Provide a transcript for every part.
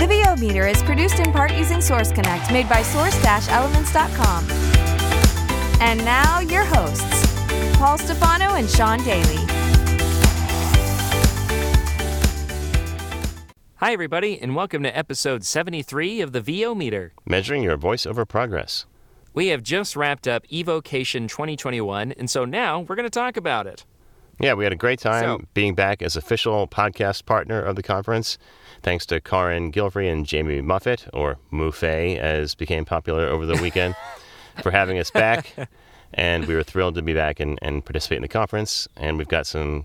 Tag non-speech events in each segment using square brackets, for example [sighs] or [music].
The VO meter is produced in part using Source Connect, made by source-elements.com. And now your hosts, Paul Stefano and Sean Daly. Hi, everybody, and welcome to episode 73 of the VO Meter. Measuring your voiceover progress. We have just wrapped up Evocation 2021, and so now we're going to talk about it. Yeah, we had a great time So- being back as official podcast partner of the conference. Thanks to Karin Gilfry and Jamie Muffett, or Muffet, as became popular over the weekend, [laughs] for having us back. And we were thrilled to be back and, and participate in the conference. And we've got some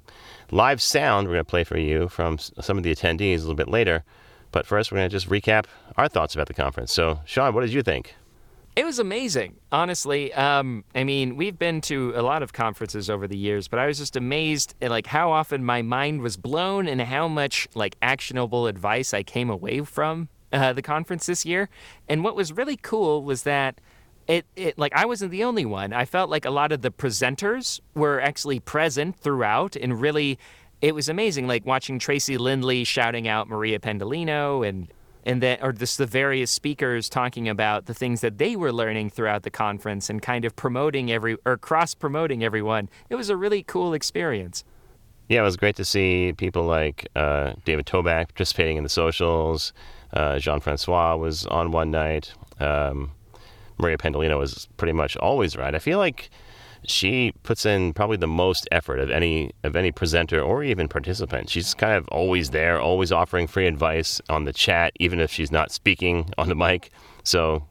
live sound we're going to play for you from some of the attendees a little bit later. But first, we're going to just recap our thoughts about the conference. So, Sean, what did you think? It was amazing, honestly. Um, I mean, we've been to a lot of conferences over the years, but I was just amazed at like how often my mind was blown and how much like actionable advice I came away from uh, the conference this year. And what was really cool was that it, it like I wasn't the only one. I felt like a lot of the presenters were actually present throughout and really it was amazing like watching Tracy Lindley shouting out Maria Pendolino and and then or just the various speakers talking about the things that they were learning throughout the conference and kind of promoting every or cross promoting everyone. It was a really cool experience. Yeah, it was great to see people like uh, David Toback participating in the socials. Uh, Jean Francois was on one night. Um, Maria Pendolino was pretty much always right. I feel like she puts in probably the most effort of any of any presenter or even participant. She's kind of always there, always offering free advice on the chat, even if she's not speaking [laughs] on the mic. So,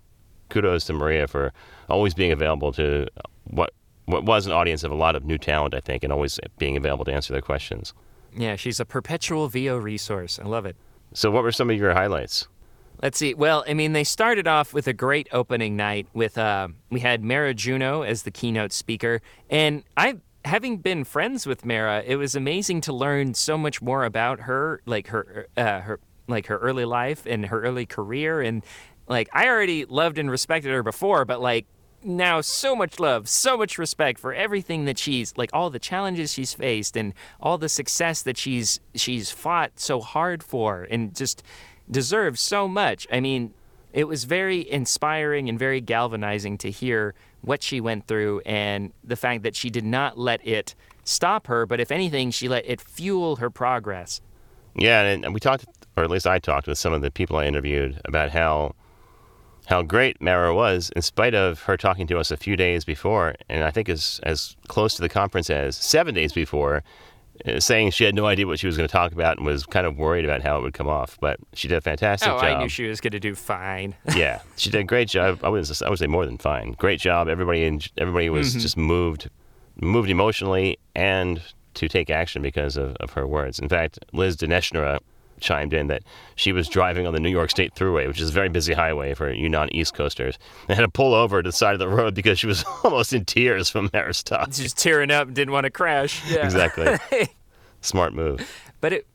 kudos to Maria for always being available to what what was an audience of a lot of new talent, I think, and always being available to answer their questions. Yeah, she's a perpetual VO resource. I love it. So, what were some of your highlights? Let's see. Well, I mean, they started off with a great opening night with uh, we had Mara Junot as the keynote speaker, and I, having been friends with Mara, it was amazing to learn so much more about her, like her, uh, her, like her early life and her early career, and like I already loved and respected her before, but like now so much love, so much respect for everything that she's like all the challenges she's faced and all the success that she's she's fought so hard for. And just deserves so much. I mean, it was very inspiring and very galvanizing to hear what she went through and the fact that she did not let it stop her, but if anything, she let it fuel her progress. Yeah, and, we talked, or at least I talked with some of the people I interviewed about how how great Mara was, in spite of her talking to us a few days before, and I think as as close to the conference as seven days before, Uh, saying she had no idea what she was going to talk about and was kind of worried about how it would come off. But she did a fantastic oh, job. I knew she was going to do fine. [laughs] yeah, she did a great job. I would I would say more than fine. Great job. Everybody en- everybody was mm-hmm. just moved moved emotionally and to take action because of, of her words. In fact, Liz Dineshnera chimed in that she was driving on the New York State Thruway, which is a very busy highway for you non-East Coasters, and had to pull over to the side of the road because she was [laughs] almost in tears from talk. Just tearing up and didn't want to crash. Yeah. Exactly. [laughs] Smart move. but it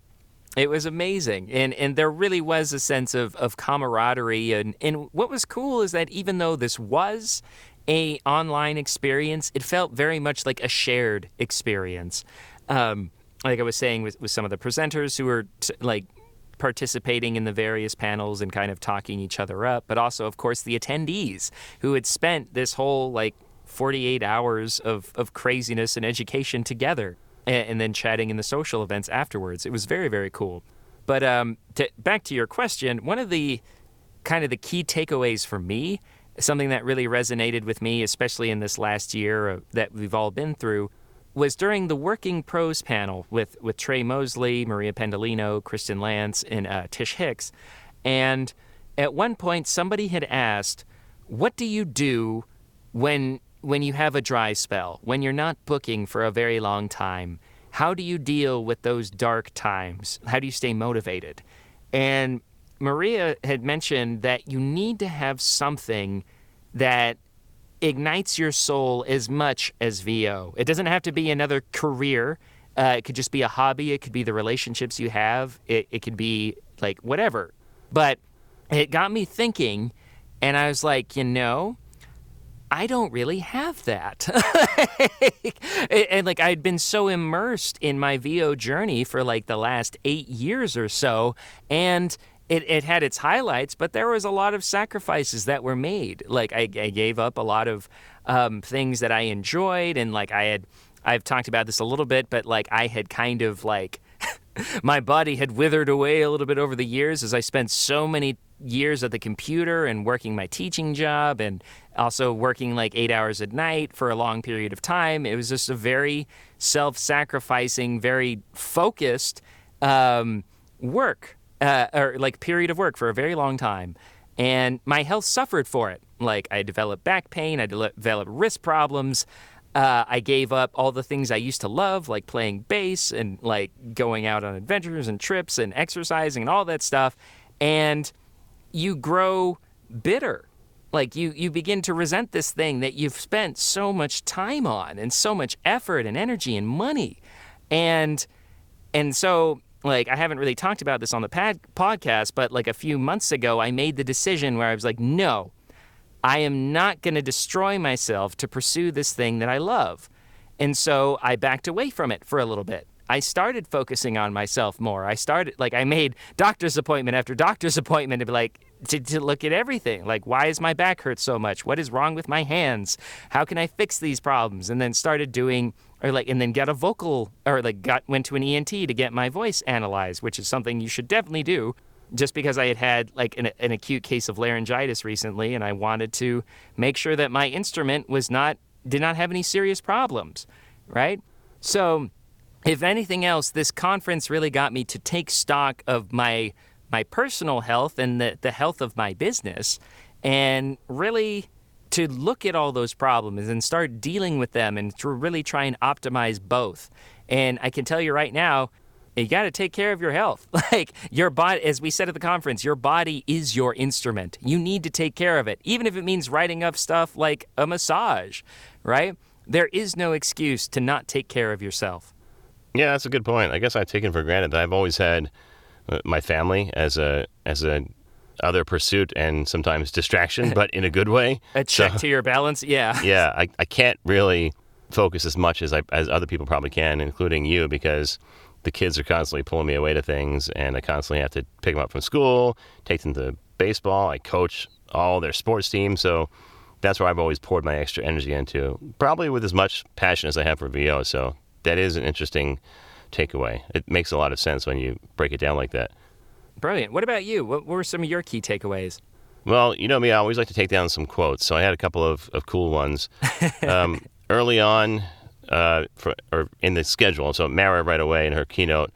it was amazing and and there really was a sense of of camaraderie and and what was cool is that even though this was a online experience it felt very much like a shared experience um like i was saying with, with some of the presenters who were t- like participating in the various panels and kind of talking each other up but also of course the attendees who had spent this whole like 48 hours of, of craziness and education together and, and then chatting in the social events afterwards. It was very, very cool. But um, to, back to your question, one of the kind of the key takeaways for me, something that really resonated with me, especially in this last year uh, that we've all been through, was during the Working Pros panel with, with Tre Mosley, Maria Pendolino, Kristen Lance, and uh, Tish Hicks. And at one point, somebody had asked, What do you do when when you have a dry spell, when you're not booking for a very long time, how do you deal with those dark times? How do you stay motivated? And Maria had mentioned that you need to have something that ignites your soul as much as VO. It doesn't have to be another career. Uh, it could just be a hobby. It could be the relationships you have. It, it could be like whatever. But it got me thinking, and I was like, you know, I don't really have that. [laughs] and like I'd been so immersed in my VO journey for like the last eight years or so, and it, it had its highlights, but there was a lot of sacrifices that were made. Like I, I gave up a lot of um, things that I enjoyed, and like I had, I've talked about this a little bit, but like I had kind of like [laughs] my body had withered away a little bit over the years as I spent so many years at the computer and working my teaching job and also working like eight hours at night for a long period of time. It was just a very self sacrificing, very focused um, work uh, or like period of work for a very long time. And my health suffered for it. Like I developed back pain, I de- developed wrist problems. Uh, I gave up all the things I used to love, like playing bass and like going out on adventures and trips and exercising and all that stuff. And you grow bitter. Like you, you begin to resent this thing that you've spent so much time on and so much effort and energy and money. And and so like I haven't really talked about this on the pad- podcast, but like a few months ago, I made the decision where I was like, no, I am not going to destroy myself to pursue this thing that I love. And so I backed away from it for a little bit. I started focusing on myself more. I started like I made doctor's appointment after doctor's [laughs] appointment to be like to, to look at everything. Like why is my back hurt so much? What is wrong with my hands? How can I fix these problems? And then started doing or like and then got a vocal or like got went to an ENT to get my voice analyzed, which is something you should definitely do. Just because I had had like an, an acute case of laryngitis recently, and I wanted to make sure that my instrument was not did not have any serious problems, right? So, if anything else, this conference really got me to take stock of my my personal health and the, the health of my business, and really to look at all those problems and start dealing with them and to really try and optimize both. And I can tell you right now, you got to take care of your health. [laughs] Like your body, as we said at the conference, your body is your instrument. You need to take care of it, even if it means writing up stuff like a massage, right? There is no excuse to not take care of yourself. Yeah, that's a good point. I guess I've taken for granted that I've always had Uh, my family as a as a other pursuit and sometimes distraction, [laughs] but in a good way. A check so, to your balance, yeah. [laughs] Yeah, I, I can't really focus as much as I, as other people probably can, including you, because the kids are constantly pulling me away to things, and I constantly have to pick them up from school, take them to baseball. I coach all their sports teams, so that's where I've always poured my extra energy into, probably with as much passion as I have for VO. So that is an interesting takeaway. It makes a lot of sense when you break it down like that. Brilliant. What about you? What were some of your key takeaways? Well, you know me, I always like to take down some quotes. So I had a couple of, of cool ones. [laughs] Um, early on, uh, for, or in the schedule, so Mara right away in her keynote,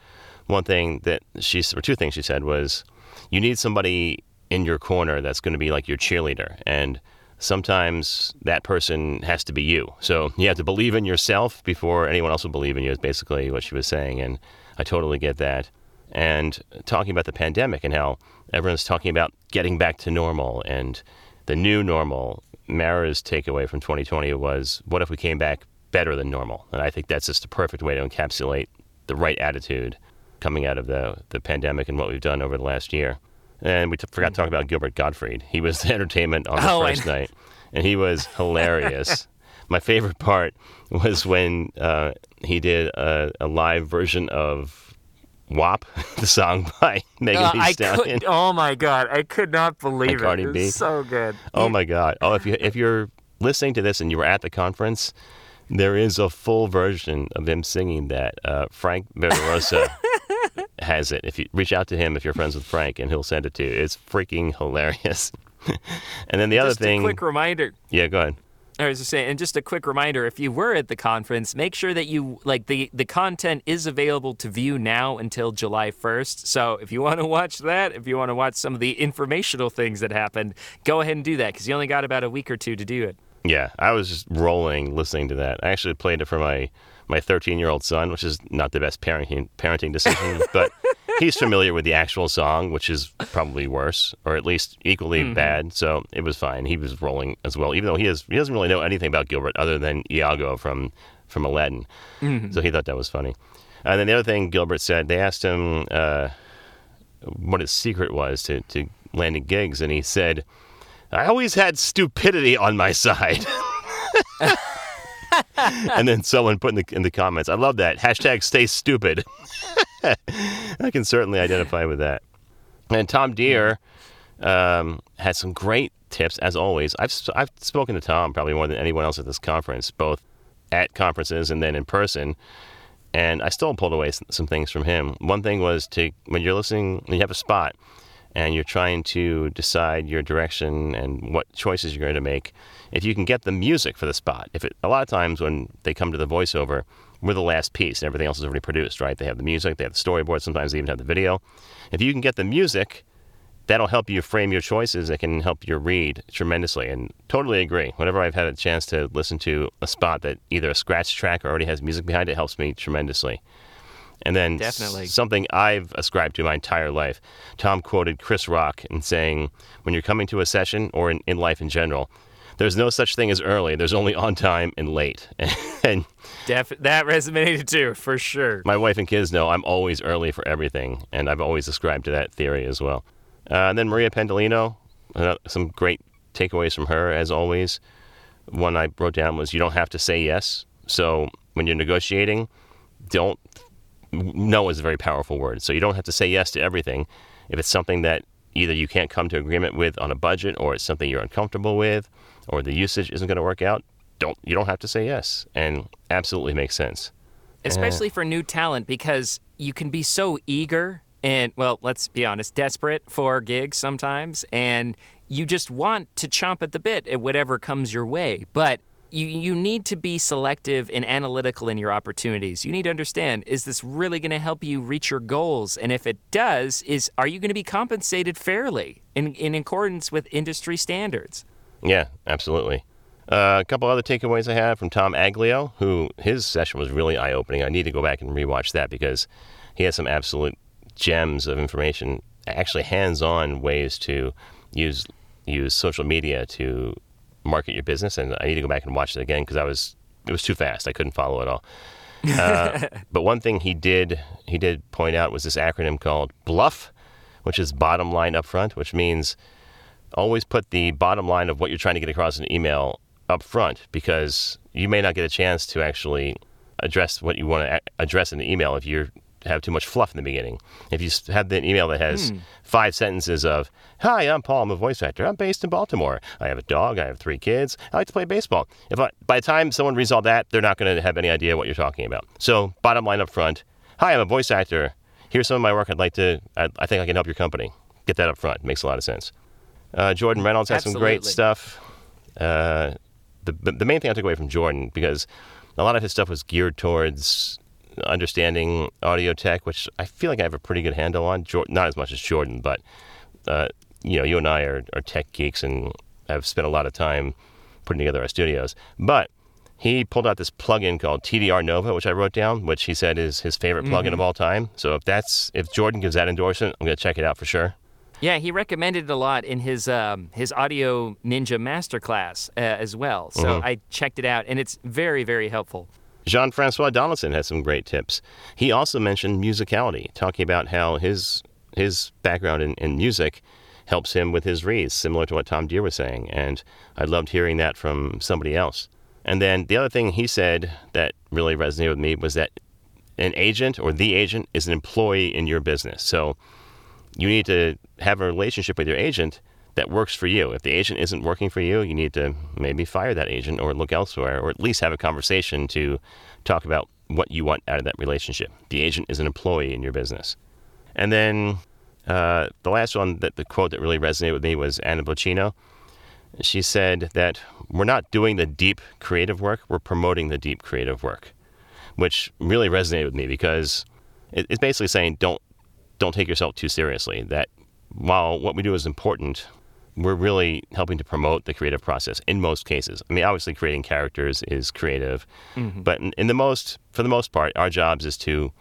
one thing that she, or two things she said was, you need somebody in your corner that's going to be like your cheerleader. And sometimes that person has to be you. So you have to believe in yourself before anyone else will believe in you, is basically what she was saying. And I totally get that and talking about the pandemic and how everyone's talking about getting back to normal and the new normal. Mara's takeaway from 2020 was, what if we came back better than normal? And I think that's just the perfect way to encapsulate the right attitude coming out of the, the pandemic and what we've done over the last year. And we t- forgot to talk about Gilbert Gottfried. He was the [laughs] entertainment on the oh, first night, and he was hilarious. [laughs] My favorite part was when uh, he did a, a live version of WAP, [laughs] the song by Megan uh, Thee Stallion. Could, oh my god, I could not believe it. It B. so good. Oh my god. Oh, if you if you're listening to this and you were at the conference, there is a full version of him singing that. Uh, Frank Verderosa has it. If you reach out to him, if you're friends with Frank, and he'll send it to you. It's freaking hilarious. [laughs] and then the Just other thing. Just a quick reminder. Yeah, go ahead. I was just saying, and just a quick reminder: if you were at the conference, make sure that you like the the content is available to view now until July 1st. So if you want to watch that, if you want to watch some of the informational things that happened, go ahead and do that because you only got about a week or two to do it. Yeah, I was just rolling listening to that. I actually played it for my my 13 year old son, which is not the best parenting parenting decision, [laughs] but he's familiar with the actual song, which is probably worse, or at least equally Mm-hmm. bad. So it was fine. He was rolling as well, even though he is he doesn't really know anything about Gilbert other than Iago from from Aladdin. Mm-hmm. So he thought that was funny. And then the other thing Gilbert said, they asked him uh, what his secret was to to landing gigs, and he said, "I always had stupidity on my side." [laughs] [laughs] [laughs] and then someone put in the in the comments, "I love that hashtag Stay stupid." [laughs] I can certainly identify with that. And Tom Dheere um, had some great tips as always. I've I've spoken to Tom probably more than anyone else at this conference, both at conferences and then in person. And I still pulled away some things from him. One thing was to when you're listening, when you have a spot, and you're trying to decide your direction and what choices you're going to make, if you can get the music for the spot. If it, a lot of times when they come to the voiceover, we're the last piece and everything else is already produced, right? They have the music, they have the storyboard, sometimes they even have the video. If you can get the music, that'll help you frame your choices. It can help your read tremendously. And totally agree. Whenever I've had a chance to listen to a spot that either a scratch track or already has music behind it, it helps me tremendously. And then Definitely. something I've ascribed to my entire life. Tom quoted Chris Rock in saying, when you're coming to a session or in, in life in general, there's no such thing as early. There's only on time and late. [laughs] and Def- that resonated too, for sure. my wife and kids know I'm always early for everything, and I've always ascribed to that theory as well. Uh, and then Maria Pendolino, uh, some great takeaways from her as always. One I wrote down was you don't have to say yes. So when you're negotiating, don't. No is a very powerful word. So you don't have to say yes to everything. If it's something that either you can't come to agreement with on a budget, or it's something you're uncomfortable with, or the usage isn't going to work out, don't you don't have to say yes. And absolutely makes sense. especially for new talent because you can be so eager and well let's be honest desperate for gigs sometimes and you just want to chomp at the bit at whatever comes your way but you, you need to be selective and analytical in your opportunities. You need to understand is this really going to help you reach your goals? And if it does, is are you going to be compensated fairly in, in accordance with industry standards? Yeah, absolutely. Uh, a couple other takeaways I have from Tom Aglio, who his session was really eye opening. I need to go back and rewatch that because he has some absolute gems of information, actually hands on ways to use use social media to market your business. And I need to go back and watch it again because I was it was too fast. I couldn't follow it all. Uh, [laughs] but one thing he did he did point out was this acronym called BLUF, which is bottom line up front, which means always put the bottom line of what you're trying to get across in an email up front because you may not get a chance to actually address what you want to a- address in the email if you have too much fluff in the beginning. If you have the email that has hmm. five sentences of, Hi, I'm Paul, I'm a voice actor. I'm based in Baltimore. I have a dog, I have three kids, I like to play baseball. If I, by the time someone reads all that, they're not going to have any idea what you're talking about. So, bottom line up front, Hi, I'm a voice actor. Here's some of my work I'd like to, I, I think I can help your company. Get that up front. Makes a lot of sense. Uh, Jordan Reynolds has some great stuff. Uh, the, the main thing I took away from Jordan because a lot of his stuff was geared towards understanding audio tech, which I feel like I have a pretty good handle on. Jor- not as much as Jordan, but uh, you know, you and I are, are tech geeks and have spent a lot of time putting together our studios. But he pulled out this plugin called TDR Nova, which I wrote down, which he said is his favorite plugin of all time. So if that's if Jordan gives that endorsement, I'm gonna check it out for sure. Yeah, he recommended it a lot in his um, his Audio Ninja Masterclass uh, as well. So I checked it out, and it's very, very helpful. Jean Francois Donaldson has some great tips. He also mentioned musicality, talking about how his his background in, in music helps him with his reads, similar to what Tom Dheere was saying. And I loved hearing that from somebody else. And then the other thing he said that really resonated with me was that an agent or the agent is an employee in your business. So you need to have a relationship with your agent that works for you. If the agent isn't working for you, you need to maybe fire that agent or look elsewhere, or at least have a conversation to talk about what you want out of that relationship. The agent is an employee in your business. And then uh, the last one, that the quote that really resonated with me was Anna Vocino. She said that we're not doing the deep creative work, we're promoting the deep creative work, which really resonated with me because it's basically saying don't don't take yourself too seriously. That while what we do is important, we're really helping to promote the creative process in most cases. I mean, obviously, creating characters is creative, mm-hmm. but in, in the most, for the most part, our jobs is to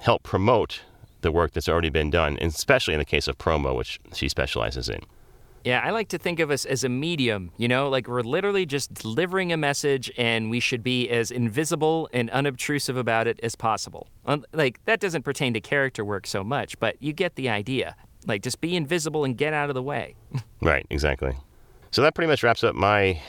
help promote the work that's already been done, especially in the case of promo, which she specializes in. Yeah, I like to think of us as a medium, you know, like we're literally just delivering a message and we should be as invisible and unobtrusive about it as possible. Like, that doesn't pertain to character work so much, but you get the idea. Like, just be invisible and get out of the way. [laughs] Right, exactly. So that pretty much wraps up my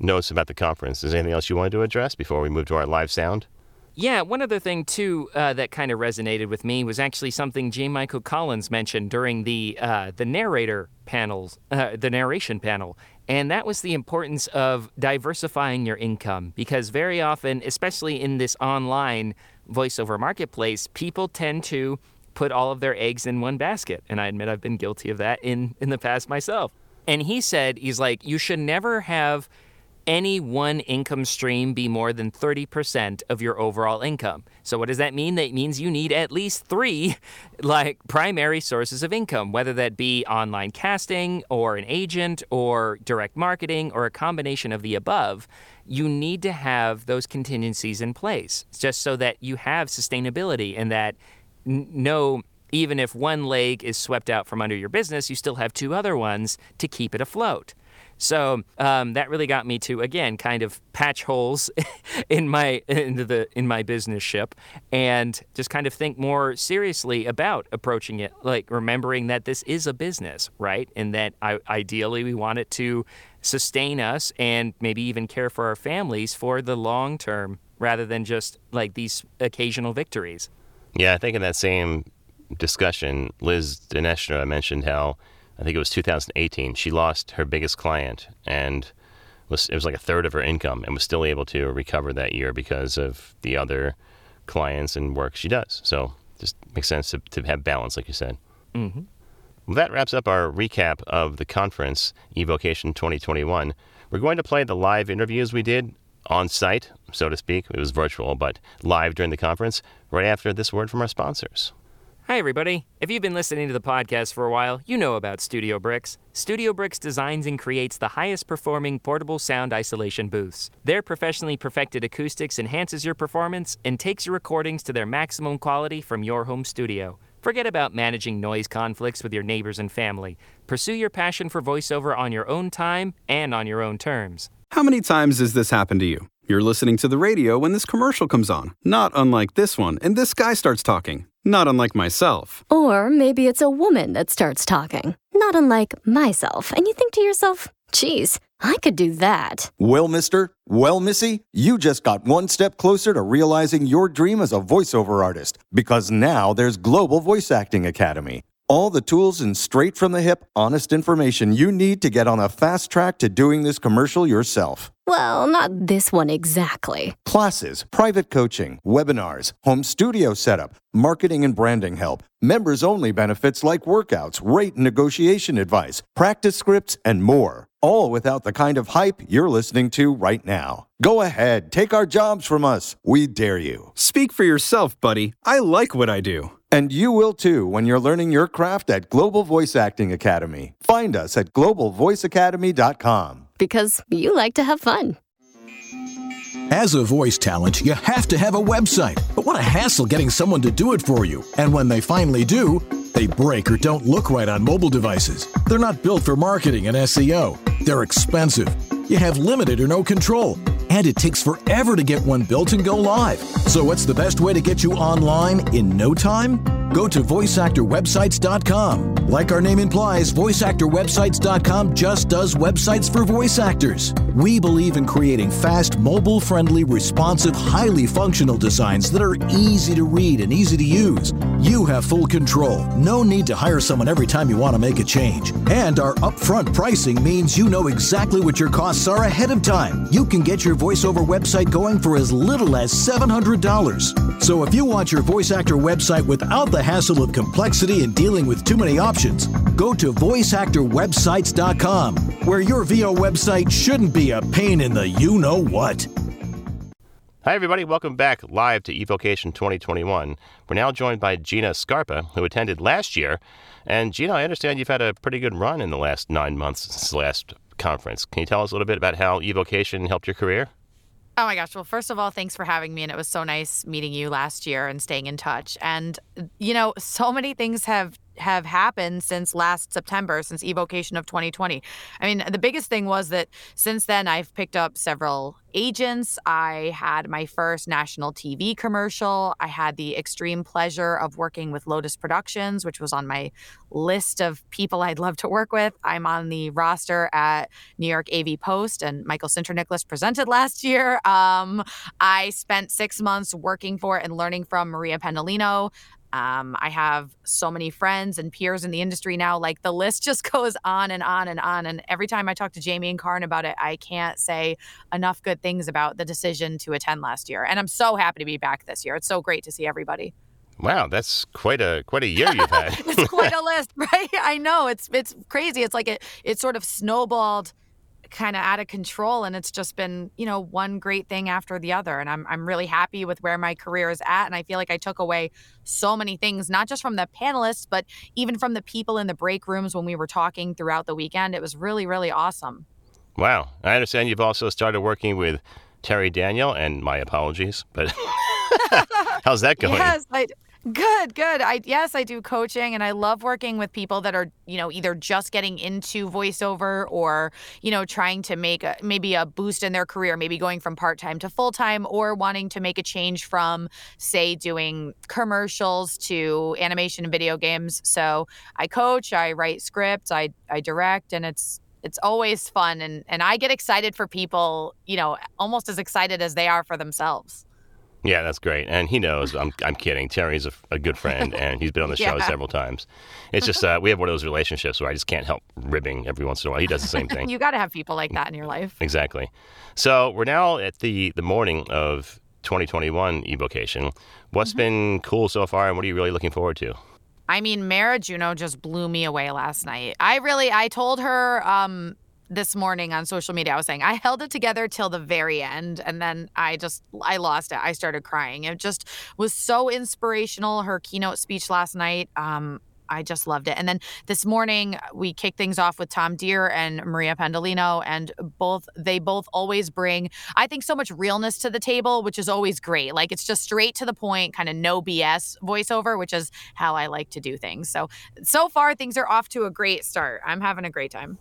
notes about the conference. Is there anything else you wanted to address before we move to our live sound? Yeah, one other thing too uh, that kind of resonated with me was actually something J. Michael Collins mentioned during the uh, the narrator panels, uh, the narration panel, and that was the importance of diversifying your income because very often, especially in this online voiceover marketplace, people tend to put all of their eggs in one basket, and I admit I've been guilty of that in in the past myself. And he said he's like you should never have any one income stream be more than 30% of your overall income. So what does that mean? That means you need at least 3 [laughs] like primary sources of income, whether that be online casting or an agent or direct marketing or a combination of the above. You need to have those contingencies in place just so that you have sustainability and that no even if one leg is swept out from under your business, you still have two other ones to keep it afloat. So um, that really got me to again kind of patch holes [laughs] in my into the in my business ship, and just kind of think more seriously about approaching it, like remembering that this is a business, right? And that I, ideally we want it to sustain us and maybe even care for our families for the long term, rather than just like these occasional victories. Yeah, I think in that same discussion, Liz Dinesh mentioned how I think it was 2018 she lost her biggest client and was it was like a third of her income and was still able to recover that year because of the other clients and work she does. So just makes sense to, to have balance, like you said. Mm-hmm. Well, that wraps up our recap of the conference, Evocation 2021. We're going to play the live interviews we did on site, so to speak. It was virtual, but live during the conference, right after this word from our sponsors. Hi, everybody. If you've been listening to the podcast for a while, you know about Studio Bricks. Studio Bricks designs and creates the highest performing portable sound isolation booths. Their professionally perfected acoustics enhances your performance and takes your recordings to their maximum quality from your home studio. Forget about managing noise conflicts with your neighbors and family. Pursue your passion for voiceover on your own time and on your own terms. How many times has this happened to you? You're listening to the radio when this commercial comes on, not unlike this one, and this guy starts talking, not unlike myself. Or maybe it's a woman that starts talking, not unlike myself, and you think to yourself, geez, I could do that. Well, mister, well, missy, you just got one step closer to realizing your dream as a voiceover artist because now there's Global Voice Acting Academy. All the tools and straight from the hip, honest information you need to get on a fast track to doing this commercial yourself. Well, not this one exactly. Classes, private coaching, webinars, home studio setup, marketing and branding help, members only benefits like workouts, rate and negotiation advice, practice scripts, and more. All without the kind of hype you're listening to right now. Go ahead, take our jobs from us. We dare you. Speak for yourself, buddy. I like what I do. And you will too when you're learning your craft at Global Voice Acting Academy. Find us at globalvoiceacademy.com. Because you like to have fun. As a voice talent, you have to have a website. But what a hassle getting someone to do it for you. And when they finally do, they break or don't look right on mobile devices. They're not built for marketing and SEO. They're expensive. You have limited or no control. And it takes forever to get one built and go live. So, what's the best way to get you online in no time? Go to voiceactorwebsites.com. Like our name implies, voiceactorwebsites.com just does websites for voice actors. We believe in creating fast, mobile friendly, responsive, highly functional designs that are easy to read and easy to use. You have full control. No need to hire someone every time you want to make a change. And our upfront pricing means you know exactly what your costs are ahead of time. You can get your voiceover website going for as little as $700. So if you want your voice actor website without the hassle of complexity and dealing with too many options, go to voiceactorwebsites.com, where your VO website shouldn't be a pain in the you know what. Hi, everybody. Welcome back live to eVocation 2021. We're now joined by Gina Scarpa, who attended last year. And Gina, I understand you've had a pretty good run in the last nine months since the last conference. Can you tell us a little bit about how eVocation helped your career? Oh my gosh. Well, first of all, thanks for having me. And it was so nice meeting you last year and staying in touch. And, you know, so many things have have happened since last September, since evocation of 2020. I mean, the biggest thing was that since then I've picked up several agents. I had my first national TV commercial. I had the extreme pleasure of working with Lotas Productions, which was on my list of people I'd love to work with. I'm on the roster at New York AV Post, and Michael Sinterniklaas presented last year. Um, I spent six months working for and learning from Maria Pendolino. Um, I have so many friends and peers in the industry now. Like the list just [laughs] goes on and on and on. And every time I talk to Jamie and Karin about it, I can't say enough good things about the decision to attend last year. And I'm so happy to be back this year. It's so great to see everybody. Wow, that's quite a quite a year you've had. [laughs] it's quite a [laughs] list, right? I know it's it's crazy. It's like it it sort of snowballed kind of out of control and it's just been you know one great thing after the other and I'm, I'm really happy with where my career is at and i feel like i took away so many things not just from the panelists but even from the people in the break rooms when we were talking throughout the weekend. It was really really awesome. Wow. I understand you've also started working with terry daniel and my apologies but [laughs] how's that going? Yes I, Good, good. I yes, I do coaching and I love working with people that are, you know, either just getting into voiceover or, you know, trying to make a, maybe a boost in their career, maybe going from part-time to full-time or wanting to make a change from say doing commercials to animation and video games. So, I coach, I write scripts, I I direct and it's it's always fun and and I get excited for people, you know, almost as excited as they are for themselves. Yeah, that's great. And he knows. I'm, I'm kidding. Terry's a, a good friend, [laughs] and he's been on the show yeah. several times. It's just uh, we have one of those relationships where I just can't help ribbing every once in a while. He does the same [laughs] thing. you got to have people like that in your life. Exactly. So we're now at the, the morning of 2021 evocation. What's mm-hmm. been cool so far, and what are you really looking forward to? I mean, Mara Junot just blew me away last night. I really, I told her um, this morning on social media. I was saying I held it together till the very end and then I just I lost it. I started crying. It just was so inspirational her keynote speech last night. Um I just loved it. And then this morning we kicked things off with Tom Dheere and Maria Pendolino and both they both always bring I think so much realness to the table, which is always great. Like it's just straight to the point, kind of no BS voiceover, which is how I like to do things. So so far things are off to a great start. I'm having a great time.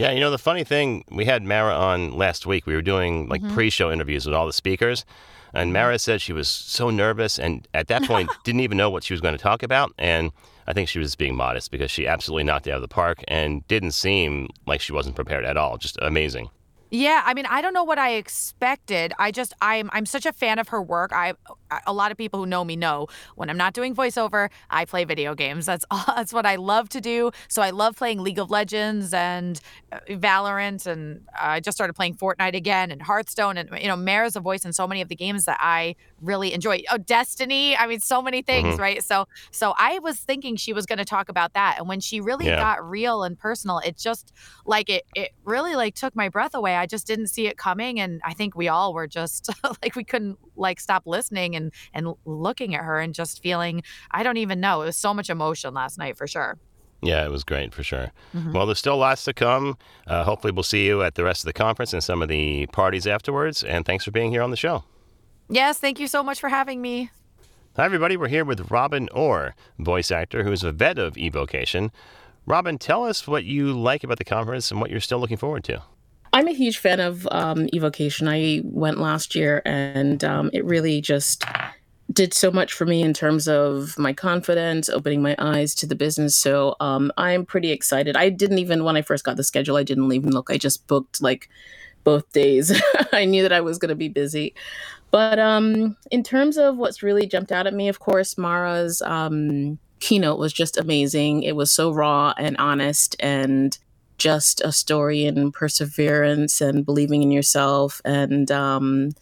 Yeah, you know, the funny thing, we had Mara on last week. We were doing like mm-hmm. pre show interviews with all the speakers. And mm-hmm. Mara said she was so nervous and at that point [laughs] didn't even know what she was going to talk about. And I think she was being modest because she absolutely knocked it out of the park and didn't seem like she wasn't prepared at all. Just amazing. Yeah, I mean, I don't know what I expected. I just I'm I'm such a fan of her work. I a lot of people who know me know when I'm not doing voiceover, I play video games. That's [laughs] all, that's what I love to do. So I love playing League of Legends and uh, Valorant, and I just started playing Fortnite again and Hearthstone. And you know, Mara's a voice in so many of the games that I really enjoy. Oh, Destiny. I mean, so many things, mm-hmm. right? So so I was thinking she was going to talk about that, and when she really yeah. got real and personal, it just like it it really like took my breath away. I just didn't see it coming, and I think we all were just [laughs] like we couldn't like stop listening and and looking at her and just feeling I don't even know. It was so much emotion last night for sure. Yeah, it was great for sure. Mm-hmm. Well, there's still lots to come. Uh, hopefully, we'll see you at the rest of the conference and some of the parties afterwards. And thanks for being here on the show. Yes, thank you so much for having me. Hi, everybody. We're here with Robin Orr, voice actor who is a vet of evocation. Robin, tell us what you like about the conference and what you're still looking forward to. I'm a huge fan of um, Evocation. I went last year, and um, it really just did so much for me in terms of my confidence, opening my eyes to the business. So um, I'm pretty excited. I didn't even, when I first got the schedule, I didn't even look. I just booked like both days. [laughs] I knew that I was going to be busy. But um, in terms of what's really jumped out at me, of course, Mara's um, keynote was just amazing. It was so raw and honest and just a story and perseverance and believing in yourself and um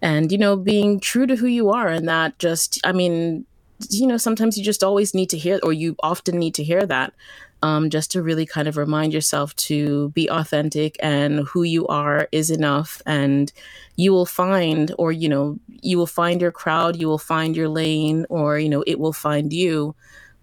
and you know being true to who you are and that just i mean you know sometimes you just always need to hear or you often need to hear that um, just to really kind of remind yourself to be authentic and who you are is enough. And you will find, or, you know, you will find your crowd, you will find your lane, or, you know, it will find you.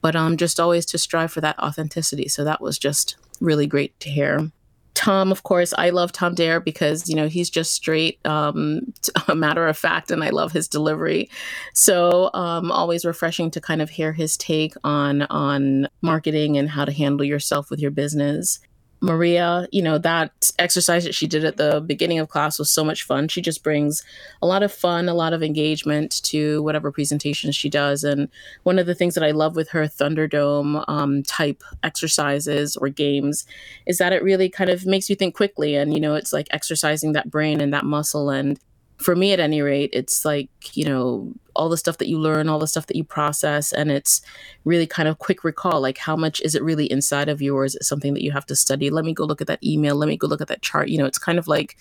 But um, just always to strive for that authenticity. So that was just really great to hear. Tom, of course, I love Tom Dheere because you know he's just straight, um, [laughs] a matter of fact, and I love his delivery. So um, always refreshing to kind of hear his take on on marketing and how to handle yourself with your business. Maria, you know, that exercise that she did at the beginning of class was so much fun. She just brings a lot of fun, a lot of engagement to whatever presentations she does. And one of the things that I love with her Thunderdome um, type exercises or games is that it really kind of makes you think quickly. And, you know, it's like exercising that brain and that muscle. And for me at any rate it's like you know all the stuff that you learn all the stuff that you process and it's really kind of quick recall like how much is it really inside of you or is it something that you have to study? Let me go look at that email. Let me go look at that chart. You know it's kind of like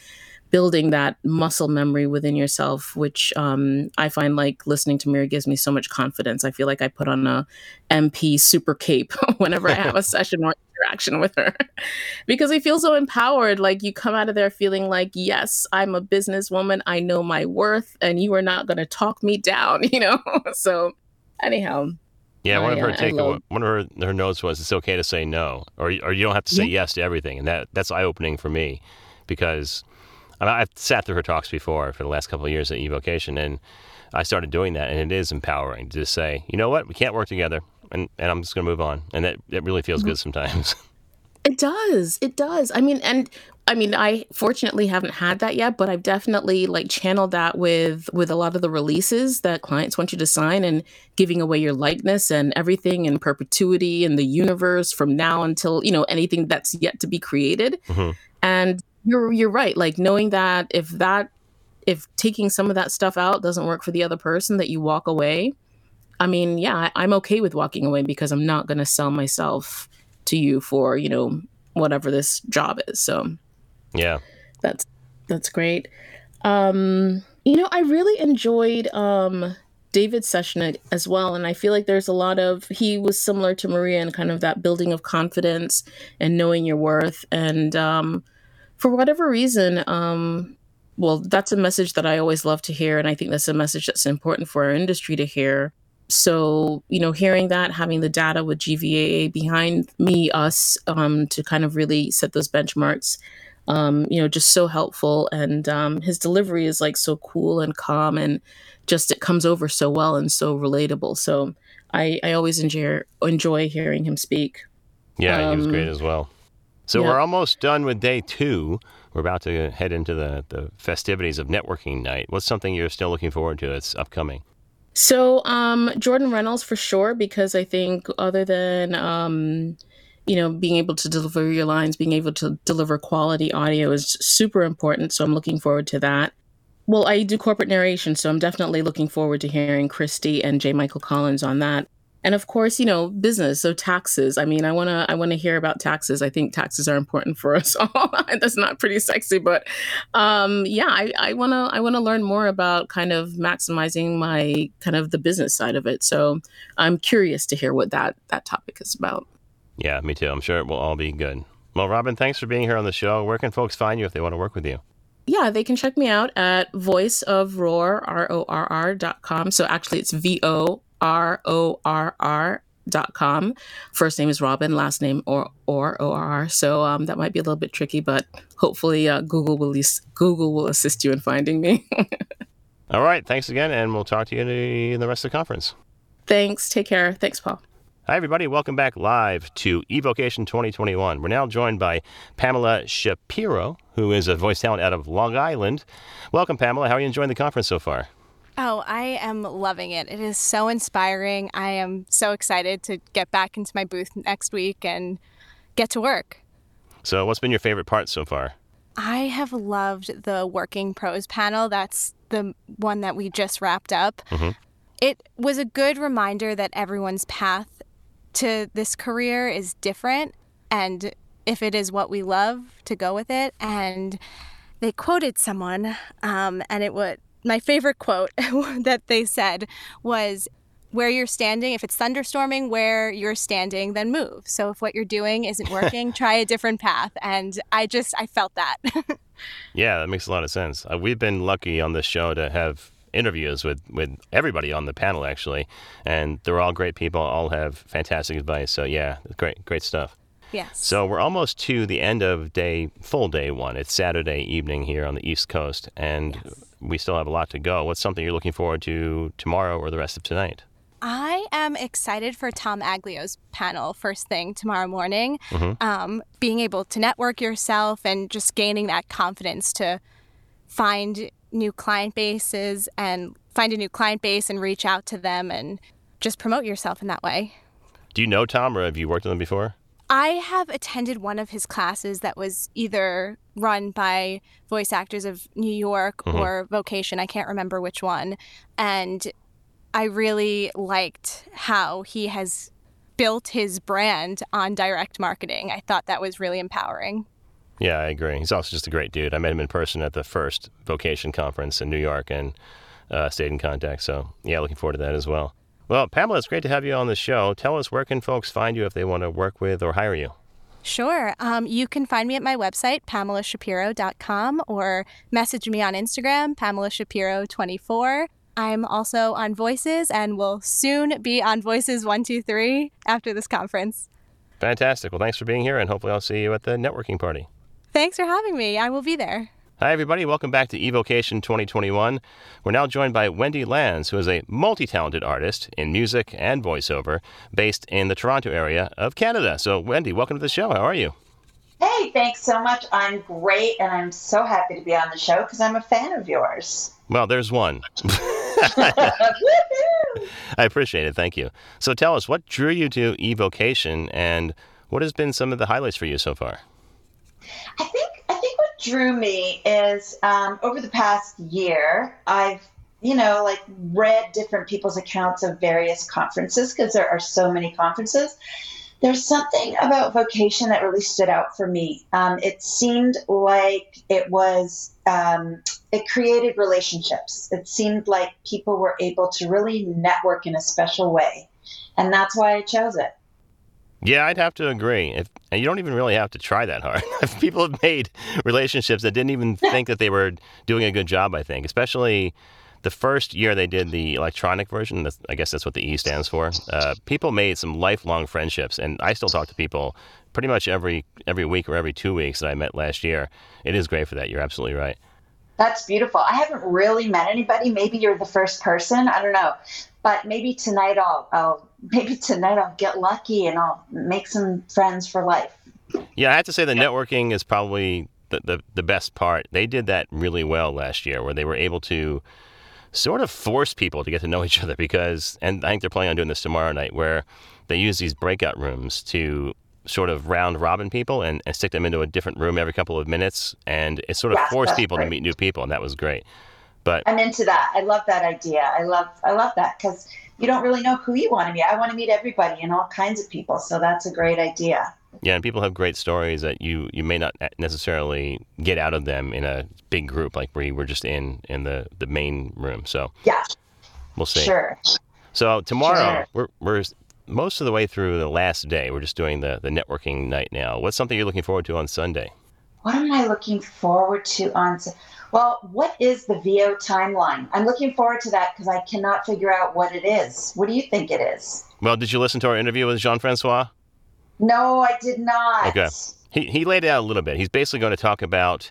building that muscle memory within yourself which um, i find like listening to Mira gives me so much confidence i feel like i put on a mp super cape [laughs] whenever i have a [laughs] session or interaction with her [laughs] because I feel so empowered. Like you come out of there feeling like, yes, I'm a businesswoman. I know my worth, and you are not going to talk me down, you know? so, anyhow. Yeah, one I, of her uh, take love... one of her her notes was it's okay to say no, or or you don't have to say yeah. yes to everything, and that that's eye opening for me because I've sat through her talks before for the last couple of years at evocation, and I started doing that, and it is empowering to just say, you know what, we can't work together and, and I'm just going to move on. And that, that really feels mm-hmm. good sometimes. [laughs] It does. It does. I mean, and I mean, I fortunately haven't had that yet, but I've definitely like channeled that with with a lot of the releases that clients want you to sign and giving away your likeness and everything in perpetuity in the universe from now until, you know, anything that's yet to be created. Mm-hmm. And you're you're right. Like knowing that if that if taking some of that stuff out doesn't work for the other person that you walk away I mean, yeah, I'm okay with walking away because I'm not going to sell myself to you for, you know, whatever this job is. So, yeah. That's that's great. Um, you know, I really enjoyed um David's session as well. And I feel like there's a lot of, he was similar to Maria in kind of that building of confidence and knowing your worth. And um, for whatever reason, um, well, that's a message that I always love to hear. And I think that's a message that's important for our industry to hear. So you know hearing that having the data with gvaa behind me us um, to kind of really set those benchmarks um, you know just so helpful and um, his delivery is like so cool and calm and just it comes over so well and so relatable. So i i always enjoy enjoy hearing him speak. Yeah he was great um, as well so yeah. we're almost done with day two we're about to head into the, the festivities of networking night what's something you're still looking forward to that's upcoming so, um, Jordan Reynolds for sure, because I think other than, um, you know, being able to deliver your lines, being able to deliver quality audio is super important. So I'm looking forward to that. Well, I do corporate narration, so I'm definitely looking forward to hearing Christy and J. Michael Collins on that and of course you know business so taxes. I mean i want to i want to hear about taxes. I think taxes are important for us [laughs] all. That's not pretty sexy but um yeah i want to i want to learn more about kind of maximizing my kind of the business side of it. So i'm curious to hear what that that topic is about. Yeah me too. I'm sure it will all be good. Well robin thanks for being here on the show. Where can folks find you if they want to work with you? Yeah, they can check me out at voiceofroar, R-O-R-R dot com. So actually it's V-O R O R R dot com. First name is Robin, last name or or O R R. So um, that might be a little bit tricky, but hopefully uh, Google will least, Google will assist you in finding me. [laughs] All right, thanks again, and we'll talk to you in the rest of the conference. Thanks. Take care. Thanks, Paul. Hi, everybody. Welcome back live to Evocation 2021. We're now joined by Pamela Shapiro, who is a voice talent out of Long Island. Welcome, Pamela. How are you enjoying the conference so far? Oh, I am loving it. It is so inspiring. I am so excited to get back into my booth next week and get to work. So, what's been your favorite part so far? I have loved the working pros panel. That's the one that we just wrapped up. Mm-hmm. It was a good reminder that everyone's path to this career is different. And if it is what we love, to go with it. And they quoted someone, um, and it would my favorite quote [laughs] that they said was where you're standing. If it's thunderstorming where you're standing, then move. So if what you're doing isn't [laughs] working, try a different path. And I just, I felt that. [laughs] yeah, that makes a lot of sense. Uh, we've been lucky on this show to have interviews with, with everybody on the panel, actually. And they're all great people, all have fantastic advice. So, yeah, great, great stuff. Yes. So we're almost to the end of day, full day one. It's Saturday evening here on the East Coast, and yes. We still have a lot to go. What's something you're looking forward to tomorrow or the rest of tonight? I am excited for Tom Aglio's panel first thing tomorrow morning. Mm-hmm. Um, being able to network yourself and just gaining that confidence to find new client bases and find a new client base and reach out to them and just promote yourself in that way. Do you know Tom or have you worked with him before? I have attended one of his classes that was either run by Voice Actors of New York mm-hmm. or Vocation. I can't remember which one. And I really liked how he has built his brand on direct marketing. I thought that was really empowering. Yeah, I agree. He's also just a great dude. I met him in person at the first vocation conference in New York and uh, stayed in contact. So, yeah, looking forward to that as well. Well, Pamela, it's great to have you on the show. Tell us where can folks find you if they want to work with or hire you? Sure. Um, you can find me at my website, pamelashapiro.com, or message me on Instagram, Pamela Shapiro24. I'm also on Voices and will soon be on Voices 123 after this conference. Fantastic. Well, thanks for being here, and hopefully, I'll see you at the networking party. Thanks for having me. I will be there. Hi, everybody. Welcome back to eVocation 2021. We're now joined by Wendy Lands, who is a multi talented artist in music and voiceover based in the Toronto area of Canada. So, Wendy, welcome to the show. How are you? Hey, thanks so much. I'm great, and I'm so happy to be on the show because I'm a fan of yours. Well, there's one. [laughs] [laughs] I appreciate it. Thank you. So tell us, what drew you to eVocation and what has been some of the highlights for you so far? I think I think what drew me is um, over the past year, I've you know like read different people's accounts of various conferences because there are so many conferences. There's something about vocation that really stood out for me. Um, it seemed like it was um, it created relationships. It seemed like people were able to really network in a special way. And that's why I chose it. Yeah, I'd have to agree. If and you don't even really have to try that hard. [laughs] people have made relationships that didn't even [laughs] think that they were doing a good job, I think. Especially the first year they did the electronic version, I guess that's what the E stands for. Uh, people made some lifelong friendships, and I still talk to people pretty much every every week or every two weeks that I met last year. It is great for that. You're absolutely right. That's beautiful. I haven't really met anybody. Maybe you're the first person. I don't know, but maybe tonight I'll, I'll [laughs] maybe tonight I'll get lucky and I'll make some friends for life. Yeah, I have to say the networking is probably the, the, the best part. They did that really well last year, where they were able to sort of force people to get to know [laughs] each other because, and I think they're planning on doing this tomorrow night, where they use these breakout rooms to sort of round robin people and, and stick them into a different room every couple of minutes, and it sort of yes, forced people great. to meet new people, and that was great. But I'm into that. I love that idea. I love I love that because you don't really know who you want to meet. I want to meet everybody and all kinds of people, so that's a great idea. Yeah, and people have great stories that you you may not necessarily get out of them in a big group like we were just in in the the main room. So yeah, we'll see. Sure. So tomorrow sure. we're we're most of the way through the last day. We're just doing the the networking night now. What's something you're looking forward to on Sunday? What am I looking forward to on? Well, what is the VO timeline? I'm looking forward to that because I cannot figure out what it is. What do you think it is? Well, did you listen to our interview with Jean Francois? No, I did not. Okay. He, he laid it out a little bit. He's basically going to talk about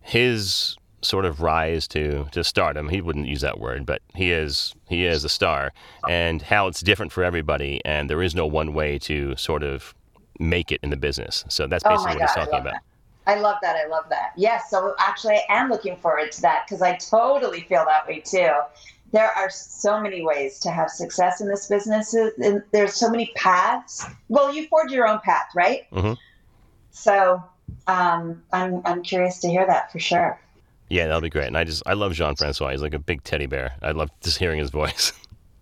his sort of rise to, to stardom. He wouldn't use that word, but he is he is a star, and how it's different for everybody, and there is no one way to sort of make it in the business. So that's oh basically oh what he's talking about. That. I love that. I love that. Yes. So actually, I am looking forward to that because I totally feel that way too. There are so many ways to have success in this business. And there's so many paths. Well, you forge your own path, right? Mm-hmm. So um, I'm I'm curious to hear that for sure. Yeah, that'll be great. And I just I love Jean Francois. He's like a big teddy bear. I love just hearing his voice.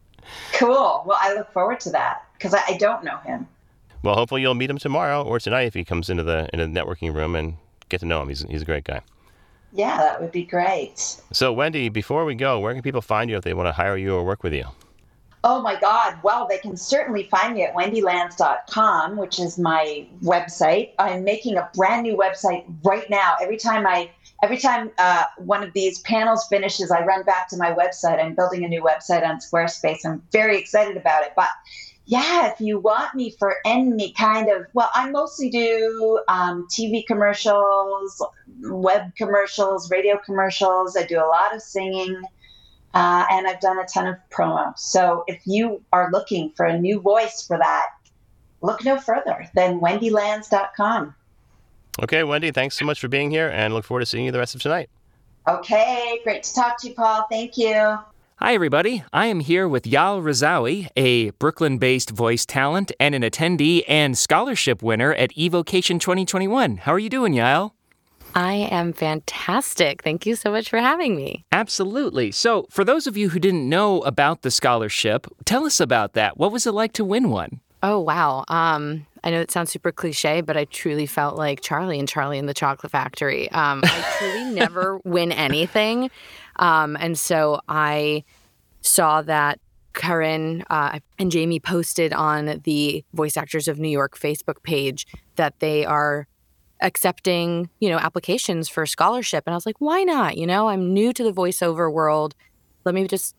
[laughs] cool. Well, I look forward to that because I, I don't know him. Well, hopefully you'll meet him tomorrow or tonight if he comes into the into the networking room and get to know him. He's he's a great guy. Yeah, that would be great. So, Wendy, before we go, where can people find you if they want to hire you or work with you? Oh my God. Well, they can certainly find me at wendylands.com, which is my website. I'm making a brand new website right now. Every time I every time uh, one of these panels finishes, I run back to my website. I'm building a new website on Squarespace. I'm very excited about it. But yeah, if you want me for any kind of, well, I mostly do um, TV commercials, web commercials, radio commercials. I do a lot of singing. Uh, and I've done a ton of promo. So if you are looking for a new voice for that, look no further than wendylands.com. Okay, Wendy, thanks so much for being here and look forward to seeing you the rest of tonight. Okay, great to talk to you, Paul. Thank you. Hi, everybody. I am here with Yael Razawi, a Brooklyn based voice talent and an attendee and scholarship winner at eVocation 2021. How are you doing, Yael? I am fantastic. Thank you so much for having me. Absolutely. So, for those of you who didn't know about the scholarship, tell us about that. What was it like to win one? Oh, wow. Um, I know it sounds super cliche, but I truly felt like Charlie and Charlie in the Chocolate Factory. Um, I truly [laughs] never win anything. Um, and so I saw that Karin uh, and Jamie posted on the Voice Actors of New York Facebook page that they are accepting, you know, applications for scholarship. And I was like, why not? You know, I'm new to the voiceover world. Let me just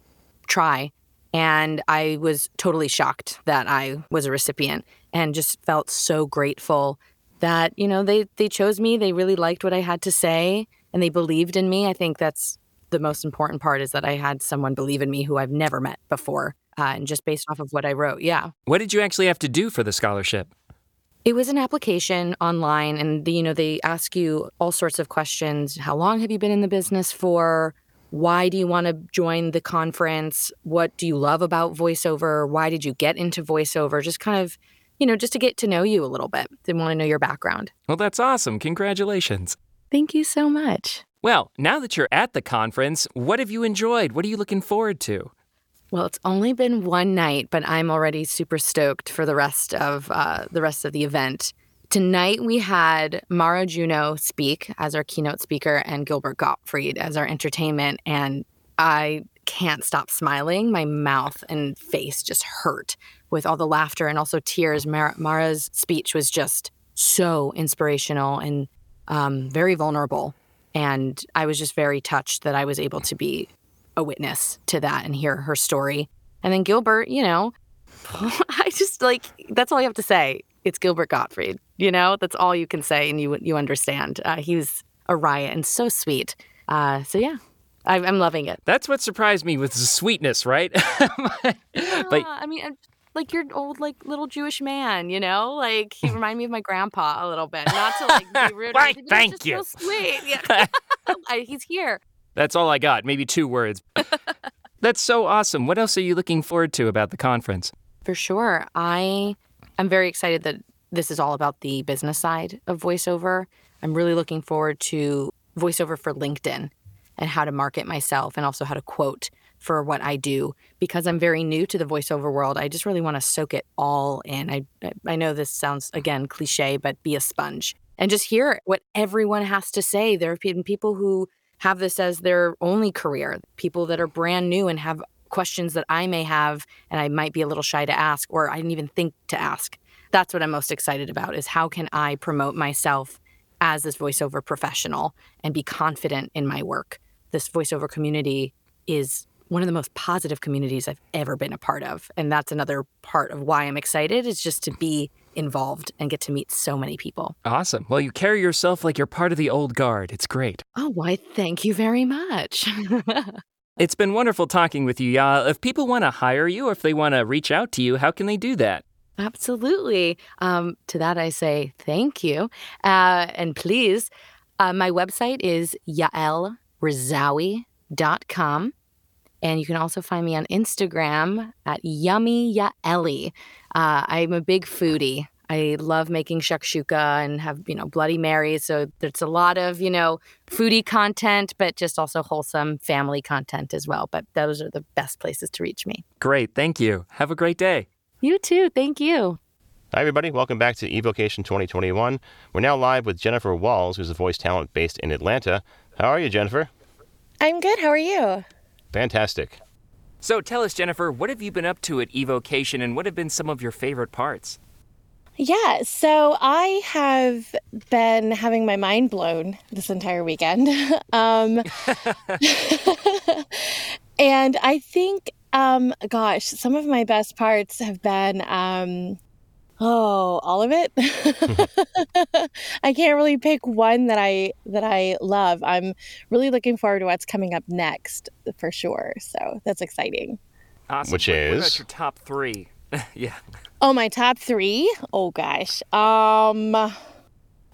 try. And I was totally shocked that I was a recipient and just felt so grateful that, you know, they, they chose me. They really liked what I had to say and they believed in me. I think that's the most important part is that I had someone believe in me who I've never met before. Uh, and just based off of what I wrote, yeah. What did you actually have to do for the scholarship? It was an application online, and the, you know they ask you all sorts of questions. How long have you been in the business for? Why do you want to join the conference? What do you love about voiceover? Why did you get into voiceover? Just kind of, you know, just to get to know you a little bit. They want to know your background. Well, that's awesome. Congratulations. Thank you so much. Well, now that you're at the conference, what have you enjoyed? What are you looking forward to? Well, it's only been one night, but I'm already super stoked for the rest of uh, the rest of the event. Tonight we had Mara Junot speak as our keynote speaker and Gilbert Gottfried as our entertainment, and I can't stop smiling. My mouth and face just hurt with all the laughter and also tears. Mar- Mara's speech was just so inspirational and um, very vulnerable, and I was just very touched that I was able to be a witness to that and hear her story. And then Gilbert, you know, [laughs] I just like that's all you have to say. It's Gilbert Gottfried. You know, that's all you can say, and you you understand. Uh, he was a riot and so sweet. Uh, so yeah, I, am loving it. That's what surprised me with the sweetness, right? [laughs] but yeah, I mean, like your old like little Jewish man, you know, like he reminded me of my grandpa a little bit. Not to like be [laughs] rude. Why, thank you. So sweet. Yeah. he's here. That's all I got. Maybe two words. [laughs] That's so awesome. What else are you looking forward to about the conference? For sure. I am very excited that this is all about the business side of voiceover. I'm really looking forward to voiceover for LinkedIn and how to market myself and also how to quote for what I do because I'm very new to the voiceover world. I just really want to soak it all in. I I know this sounds again cliche, but be a sponge and just hear what everyone has to say. There have been people who have this as their only career, people that are brand new and have questions that I may have and I might be a little shy to ask or I didn't even think to ask. That's what I'm most excited about is how can I promote myself as this voiceover professional and be confident in my work. This voiceover community is one of the most positive communities I've ever been a part of. And that's another part of why I'm excited is just to be involved and get to meet so many people. Awesome. Well, you carry yourself like you're part of the old guard. It's great. Oh, why, thank you very much. [laughs] it's been wonderful talking with you, Ya. If people want to hire you or if they want to reach out to you, how can they do that? Absolutely. Um, to that, I say thank you. Uh, and please, uh, my website is yaelrazawi.com. And you can also find me on Instagram at Yummy Yaeli. Uh, I'm a big foodie. I love making shakshuka and have, you know, Bloody Marys. So there's a lot of, you know, foodie content, but just also wholesome family content as well. But those are the best places to reach me. Great. Thank you. Have a great day. You too. Thank you. Hi, everybody. Welcome back to eVocation 2021. We're now live with Jennifer Walls, who's a voice talent based in Atlanta. How are you, Jennifer? I'm good. How are you? Fantastic. So tell us, Jennifer, what have you been up to at Evocation and what have been some of your favorite parts? Yeah, so I have been having my mind blown this entire weekend. [laughs] um, [laughs] and I think, um, gosh, some of my best parts have been, um, oh, all of it. [laughs] [laughs] I can't really pick one that I that I love. I'm really looking forward to what's coming up next for sure. So that's exciting. Awesome. Which What- What is? about your top three? [laughs] yeah. Oh, my top three. Oh gosh. Um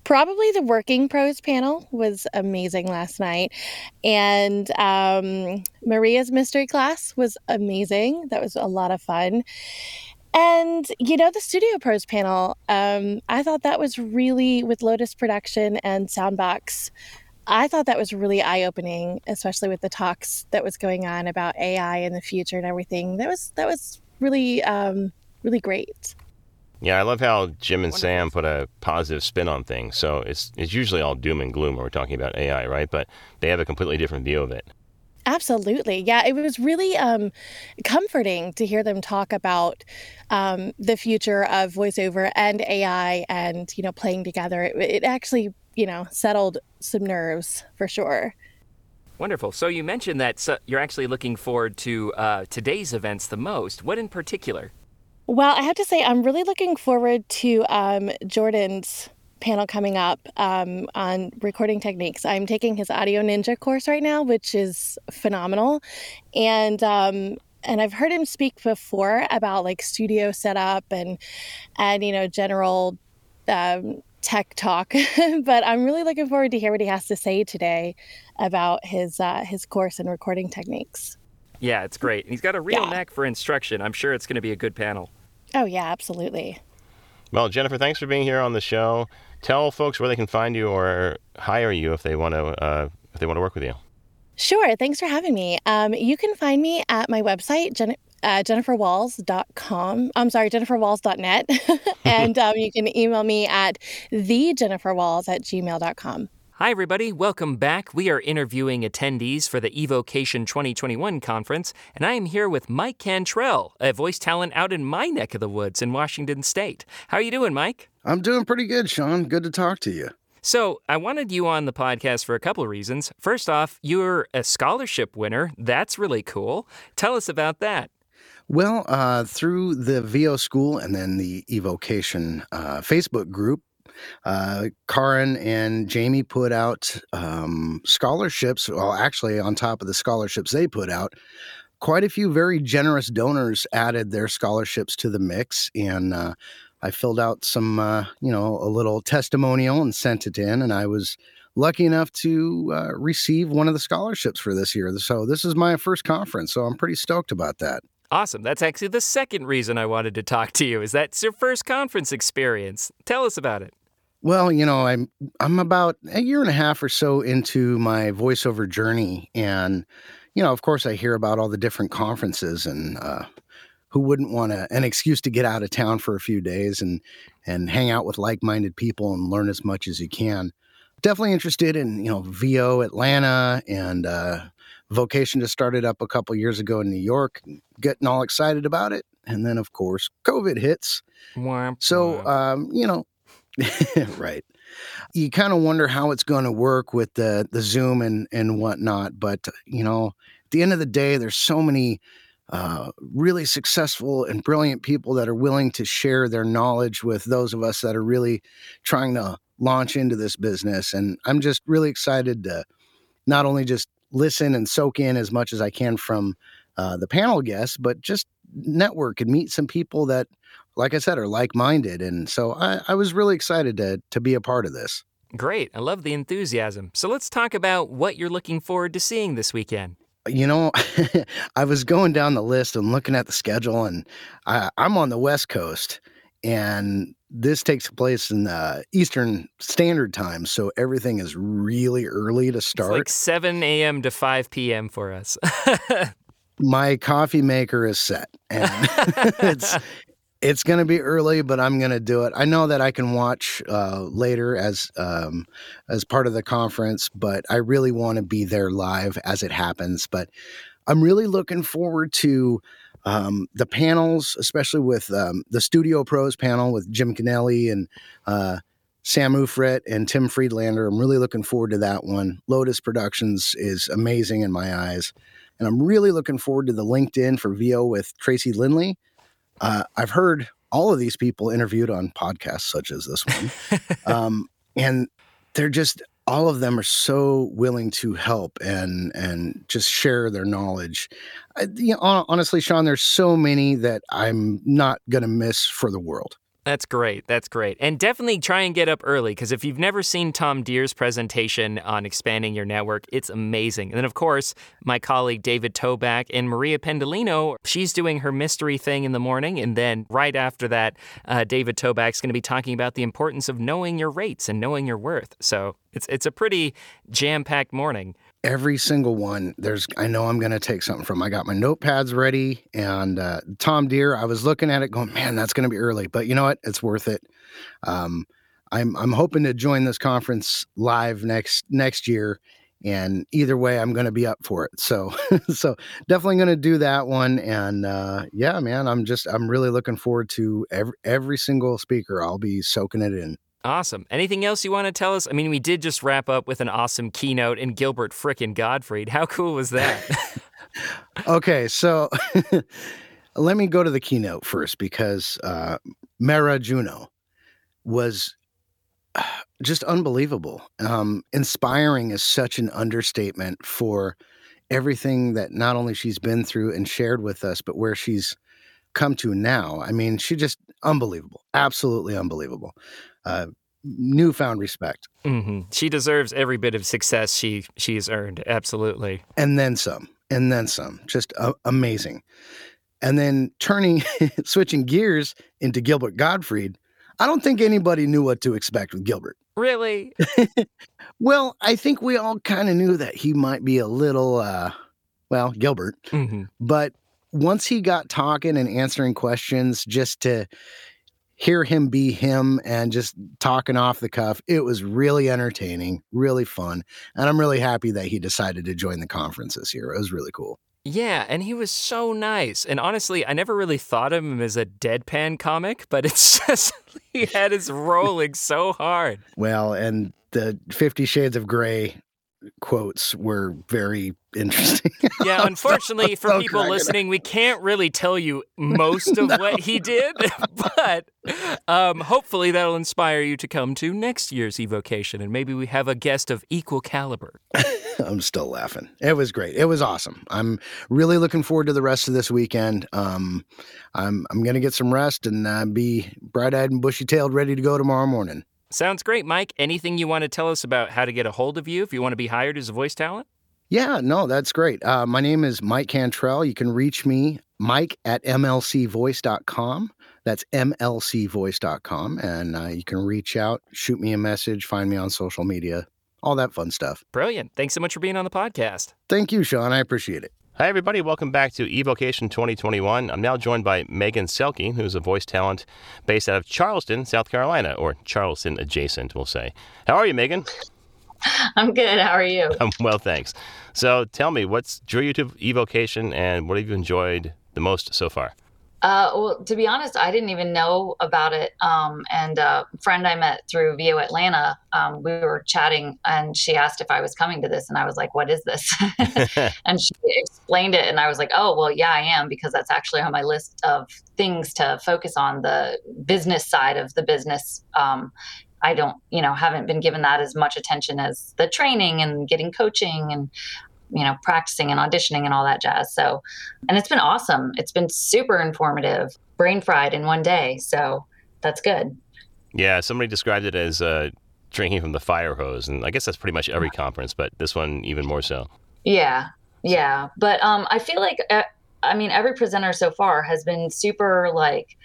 probably the working pros panel was amazing last night. And um Maria's mystery class was amazing. That was a lot of fun. And you know, the Studio Pros panel, um, I thought that was really with Lotas Production and Soundbox. I thought that was really eye opening, especially with the talks that was going on about AI in the future and everything. That was that was really um, really great. Yeah, I love how Jim and Sam put a positive spin on things. So it's it's usually all doom and gloom when we're talking about AI, right? But they have a completely different view of it. Absolutely. Yeah, it was really um, comforting to hear them talk about um, the future of voiceover and AI and, you know, playing together. It, it actually, you know, settled some nerves for sure. Wonderful. So you mentioned that so you're actually looking forward to uh, today's events the most. What in particular? Well, I have to say, I'm really looking forward to um, Jordan's panel coming up um, on recording techniques. I'm taking his Audio Ninja course right now, which is phenomenal, and um, and I've heard him speak before about like studio setup and and you know general um, tech talk. [laughs] but I'm really looking forward to hear what he has to say today about his uh, his course and recording techniques. Yeah, it's great. And he's got a real Yeah. knack for instruction. I'm sure it's going to be a good panel. Oh yeah, absolutely. Well, Jennifer, thanks for being here on the show. Tell folks where they can find you or hire you if they want to uh, if they want to work with you. Sure. Thanks for having me. Um, you can find me at my website, Jen- uh, jenniferwalls.com. I'm sorry, jenniferwalls.net. [laughs] and um, you can email me at thejenniferwalls at gmail.com. Hi, everybody. Welcome back. We are interviewing attendees for the Evocation 2021 conference, and I am here with Mike Cantrell, a voice talent out in my neck of the woods in Washington State. How are you doing, Mike? I'm doing pretty good, Sean. Good to talk to you. So, I wanted you on the podcast for a couple of reasons. First off, you're a scholarship winner. That's really cool. Tell us about that. Well, uh, through the VO School and then the Evocation uh, Facebook group, uh, Karin and Jamie put out um, scholarships. Well, actually, on top of the scholarships they put out, quite a few very generous donors added their scholarships to the mix. And uh, I filled out some, uh, you know, a little testimonial and sent it in. And I was lucky enough to uh, receive one of the scholarships for this year. So this is my first conference. So I'm pretty stoked about that. Awesome. That's actually the second reason I wanted to talk to you is that's your first conference experience. Tell us about it. Well, you know, I'm I'm about a year and a half or so into my voiceover journey, and you know, of course, I hear about all the different conferences, and uh, who wouldn't want a, an excuse to get out of town for a few days and and hang out with like-minded people and learn as much as you can. Definitely interested in you know VO Atlanta and uh, Vocation just started up a couple years ago in New York, getting all excited about it, and then of course COVID hits. So um, you know, [laughs] right. You kind of wonder how it's going to work with the the Zoom and and whatnot, but you know, at the end of the day, there's so many uh, really successful and brilliant people that are willing to share their knowledge with those of us that are really trying to launch into this business. And I'm just really excited to not only just listen and soak in as much as I can from uh, the panel guests, but just network and meet some people that, like I said, are like minded. And so I, I was really excited to to be a part of this. Great. I love the enthusiasm. So let's talk about what you're looking forward to seeing this weekend. You know, [laughs] I was going down the list and looking at the schedule, and I, I'm on the West Coast, and this takes place in uh, Eastern Standard Time, so everything is really early to It's start. like 7 a.m. to 5 p.m. for us. [laughs] My coffee maker is set, and [laughs] it's it's going to be early, but I'm going to do it. I know that I can watch uh, later as um, as part of the conference, but I really want to be there live as it happens. But I'm really looking forward to um, the panels, especially with um, the Studio Pros panel with Jim Kennelly and uh, Sam Ufrit and Tim Friedlander. I'm really looking forward to that one. Lotas Productions is amazing in my eyes. And I'm really looking forward to the LinkedIn for VO with Tracy Lindley. Uh, I've heard all of these people interviewed on podcasts such as this one. [laughs] um, and they're just all of them are so willing to help and and just share their knowledge. I, you know, honestly, Sean, there's so many that I'm not gonna miss for the world. That's great. That's great. And definitely try and get up early because if you've never seen Tom Dheere's presentation on expanding your network, it's amazing. And then, of course, my colleague David Toback and Maria Pendolino, she's doing her mystery thing in the morning. And then right after that, uh, David Toback's going to be talking about the importance of knowing your rates and knowing your worth. So it's, it's a pretty jam packed morning every single one there's i know i'm going to take something from i got my notepads ready and uh, tom dheere i was looking at it going man that's going to be early. But you know what? It's worth it. Um, i'm i'm hoping to join this conference live next next year and either way i'm going to be up for it. So [laughs] so definitely going to do that one and uh, yeah man i'm just i'm really looking forward to every every single speaker i'll be soaking it in Awesome. Anything else you want to tell us? I mean, we did just wrap up with an awesome keynote in Gilbert frickin' Gottfried. How cool was that? [laughs] [laughs] okay, so [laughs] let me go to the keynote first because uh, Mara Junot was [sighs] just unbelievable. Um, inspiring is such an understatement for everything that not only she's been through and shared with us, but where she's come to now. I mean, she just unbelievable, absolutely unbelievable uh, newfound respect. Mm-hmm. She deserves every bit of success she she has earned. Absolutely, and then some, and then some. Just uh, amazing. And then turning, [laughs] switching gears into Gilbert Gottfried. I don't think anybody knew what to expect with Gilbert. Really? [laughs] well, I think we all kind of knew that he might be a little, uh, well, Gilbert. Mm-hmm. But once he got talking and answering questions, just to hear him be him and just talking off the cuff. It was really entertaining, really fun. And I'm really happy that he decided to join the conference this year. It was really cool. Yeah, and he was so nice. And honestly, I never really thought of him as a deadpan comic, but it's [laughs] just he had his [laughs] rolling so hard. Well, and the Fifty Shades of Grey quotes were very interesting. [laughs] Yeah, unfortunately for people listening, we can't really tell you most of [laughs] no. what he did, [laughs] but um, hopefully that'll inspire you to come to next year's evocation, and maybe we have a guest of equal caliber. I'm still laughing. It was great. It was awesome. I'm really looking forward to the rest of this weekend. Um, I'm I'm gonna get some rest and uh, be bright eyed and bushy tailed, ready to go tomorrow morning. Sounds great, Mike. Anything you want to tell us about how to get a hold of you if you want to be hired as a voice talent? Yeah, no, that's great. Uh, my name is Mike Cantrell. You can reach me, Mike at mlcvoice.com. That's mlcvoice.com. And uh, you can reach out, shoot me a message, find me on social media, all that fun stuff. Brilliant. Thanks so much for being on the podcast. Thank you, Sean. I appreciate it. Hi, everybody. Welcome back to Evocation 2021. I'm now joined by Megan Selke, who's a voice talent based out of Charleston, South Carolina, or Charleston adjacent, we'll say. How are you, Megan? I'm good. How are you? I'm well, thanks. So tell me, what's drew you to Evocation and what have you enjoyed the most so far? Uh, well, to be honest, I didn't even know about it. Um, and a friend I met through VO Atlanta, um, we were chatting, and she asked if I was coming to this, and I was like, "What is this?" [laughs] [laughs] and she explained it, and I was like, "Oh, well, yeah, I am," because that's actually on my list of things to focus on the business side of the business. Um, I don't, you know, haven't been given that as much attention as the training and getting coaching and you know, practicing and auditioning and all that jazz. So, and it's been awesome. It's been super informative, brain fried in one day. So that's good. Yeah, somebody described it as uh, drinking from the fire hose, and I guess that's pretty much every conference, but this one even more so. Yeah, yeah, but um, I feel like uh, I mean every presenter so far has been super like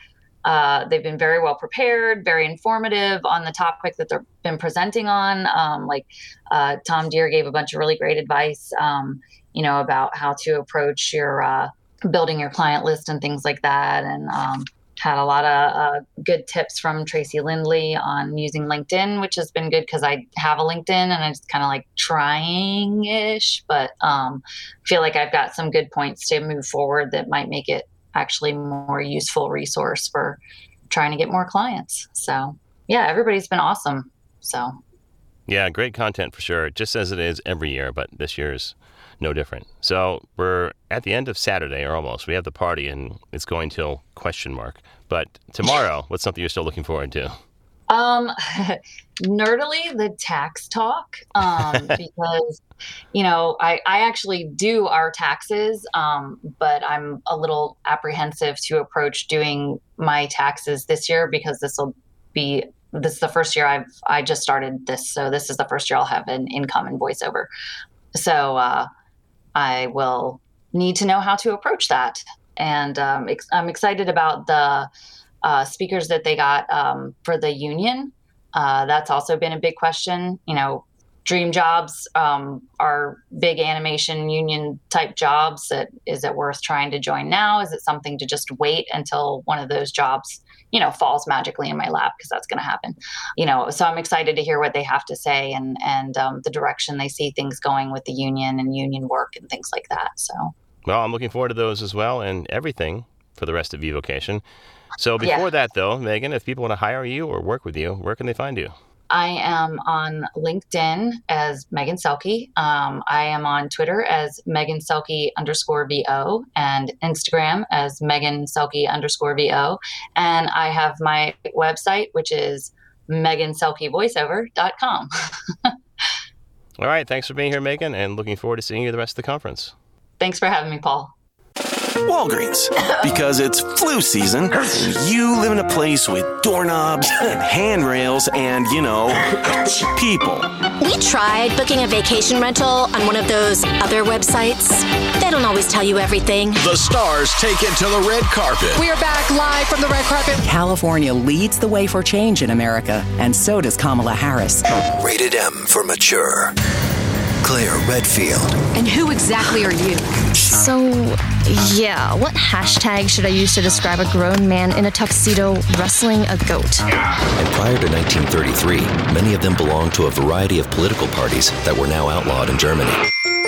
uh, they've been very well prepared, very informative on the topic that they've been presenting on. Um, like uh, Tom Dheere gave a bunch of really great advice, um, you know, about how to approach your uh, building your client list and things like that. And um, had a lot of uh, good tips from Tracy Lindley on using LinkedIn, which has been good because I have a LinkedIn and I'm just kind of like trying ish, but um, feel like I've got some good points to move forward that might make it actually more useful resource for trying to get more clients. So yeah, everybody's been awesome. So yeah, great content for sure, just as it is every year, but this year's no different. So we're at the end of Saturday, or almost. We have the party, and it's going till question mark. But tomorrow, [laughs] what's something you're still looking forward to? Um, [laughs] nerdily, the tax talk, um, [laughs] because you know I I actually do our taxes, um, but I'm a little apprehensive to approach doing my taxes this year because this will be this is the first year I've I just started this, so this is the first year I'll have an income and voiceover. So uh, I will need to know how to approach that, and um, ex- I'm excited about the uh, speakers that they got um, for the union. Uh, that's also been a big question. You know, dream jobs um, are big animation union type jobs. That is it worth trying to join now? Is it something to just wait until one of those jobs you know falls magically in my lap because that's going to happen you know so i'm excited to hear what they have to say and and um, the direction they see things going with the union and union work and things like that so well i'm looking forward to those as well and everything for the rest of evocation so before yeah. that though megan if people want to hire you or work with you where can they find you I am on LinkedIn as Megan Selke. Um, I am on Twitter as Megan Selke underscore VO and Instagram as Megan Selke underscore VO. And I have my website, which is meganselkevoiceover.com. [laughs] All right. Thanks for being here, Megan, and looking forward to seeing you the rest of the conference. Thanks for having me, Paul. Walgreens. [laughs] Because it's flu season, you live in a place with doorknobs [laughs] and handrails and, you know, people. We tried booking a vacation rental on one of those other websites. They don't always tell you everything. The stars take it to the red carpet. We are back live from the red carpet. California leads the way for change in America, and so does Kamala Harris. Rated M for mature. Claire Redfield. And who exactly are you? So, yeah, what hashtag should I use to describe a grown man in a tuxedo wrestling a goat? And prior to 1933, many of them belonged to a variety of political parties that were now outlawed in Germany.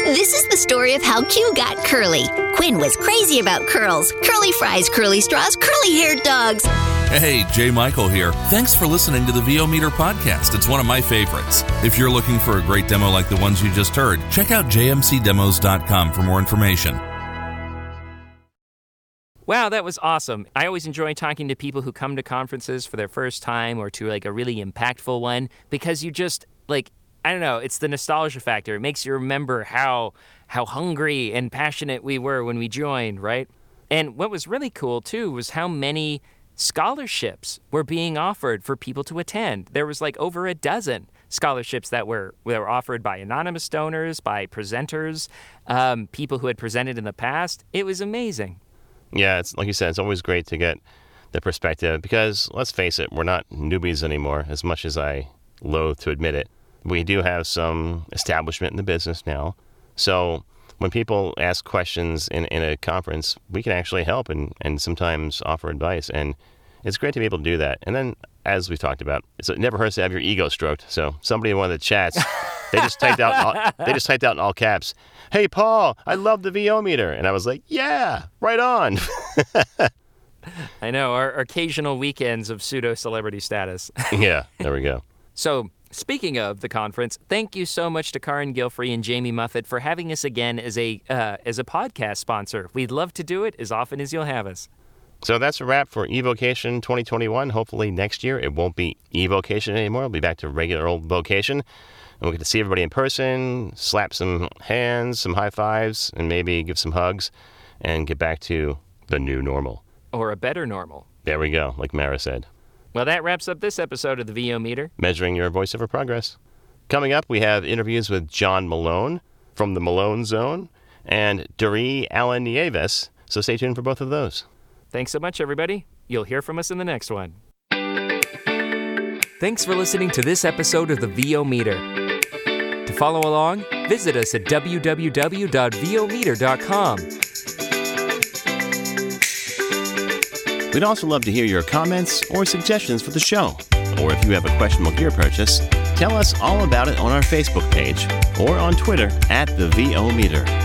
This is the story of how Q got curly. Quinn was crazy about curls. Curly fries, curly straws, curly haired dogs. Hey, Jay Michael here. Thanks for listening to the VO Meter podcast. It's one of my favorites. If you're looking for a great demo like the ones you just heard, check out jmcdemos.com for more information. Wow, that was awesome. I always enjoy talking to people who come to conferences for their first time or to like a really impactful one because you just like I don't know, it's the nostalgia factor. It makes you remember how how hungry and passionate we were when we joined, right? And what was really cool too was how many scholarships were being offered for people to attend. There was like over a dozen scholarships that were that were offered by anonymous donors, by presenters, um, people who had presented in the past. It was amazing. Yeah, it's like you said, it's always great to get the perspective because let's face it, we're not newbies anymore. As much as I loathe to admit it, we do have some establishment in the business now. So when people ask questions in, in a conference, we can actually help and, and sometimes offer advice. And it's great to be able to do that. And then, as we talked about, it never hurts to have your ego stroked. So somebody in one of the chats, they just typed out all, [laughs] they just typed out in all caps, "Hey Paul, I love the VO meter," and I was like, "Yeah, right on." [laughs] I know our occasional weekends of pseudo celebrity status. [laughs] yeah, there we go. So Speaking of the conference, thank you so much to Karin Gilfry and Jamie Muffett for having us again as a uh, as a podcast sponsor. We'd love to do it as often as you'll have us. So that's a wrap for Evocation 2021. Hopefully next year it won't be Evocation anymore. It'll be back to regular old vocation. And we'll get to see everybody in person, slap some hands, some high fives, and maybe give some hugs, and get back to the new normal. Or a better normal. There we go, like Mara said. Well, that wraps up this episode of the VO Meter. Measuring your voiceover progress. Coming up, we have interviews with John Malone from the Malone Zone and Doree Allen Nieves. So stay tuned for both of those. Thanks so much, everybody. You'll hear from us in the next one. Thanks for listening to this episode of the VO Meter. To follow along, visit us at www.vometer.com We'd also love to hear your comments or suggestions for the show. Or if you have a questionable gear purchase, tell us all about it on our Facebook page or on Twitter at the VO Meter.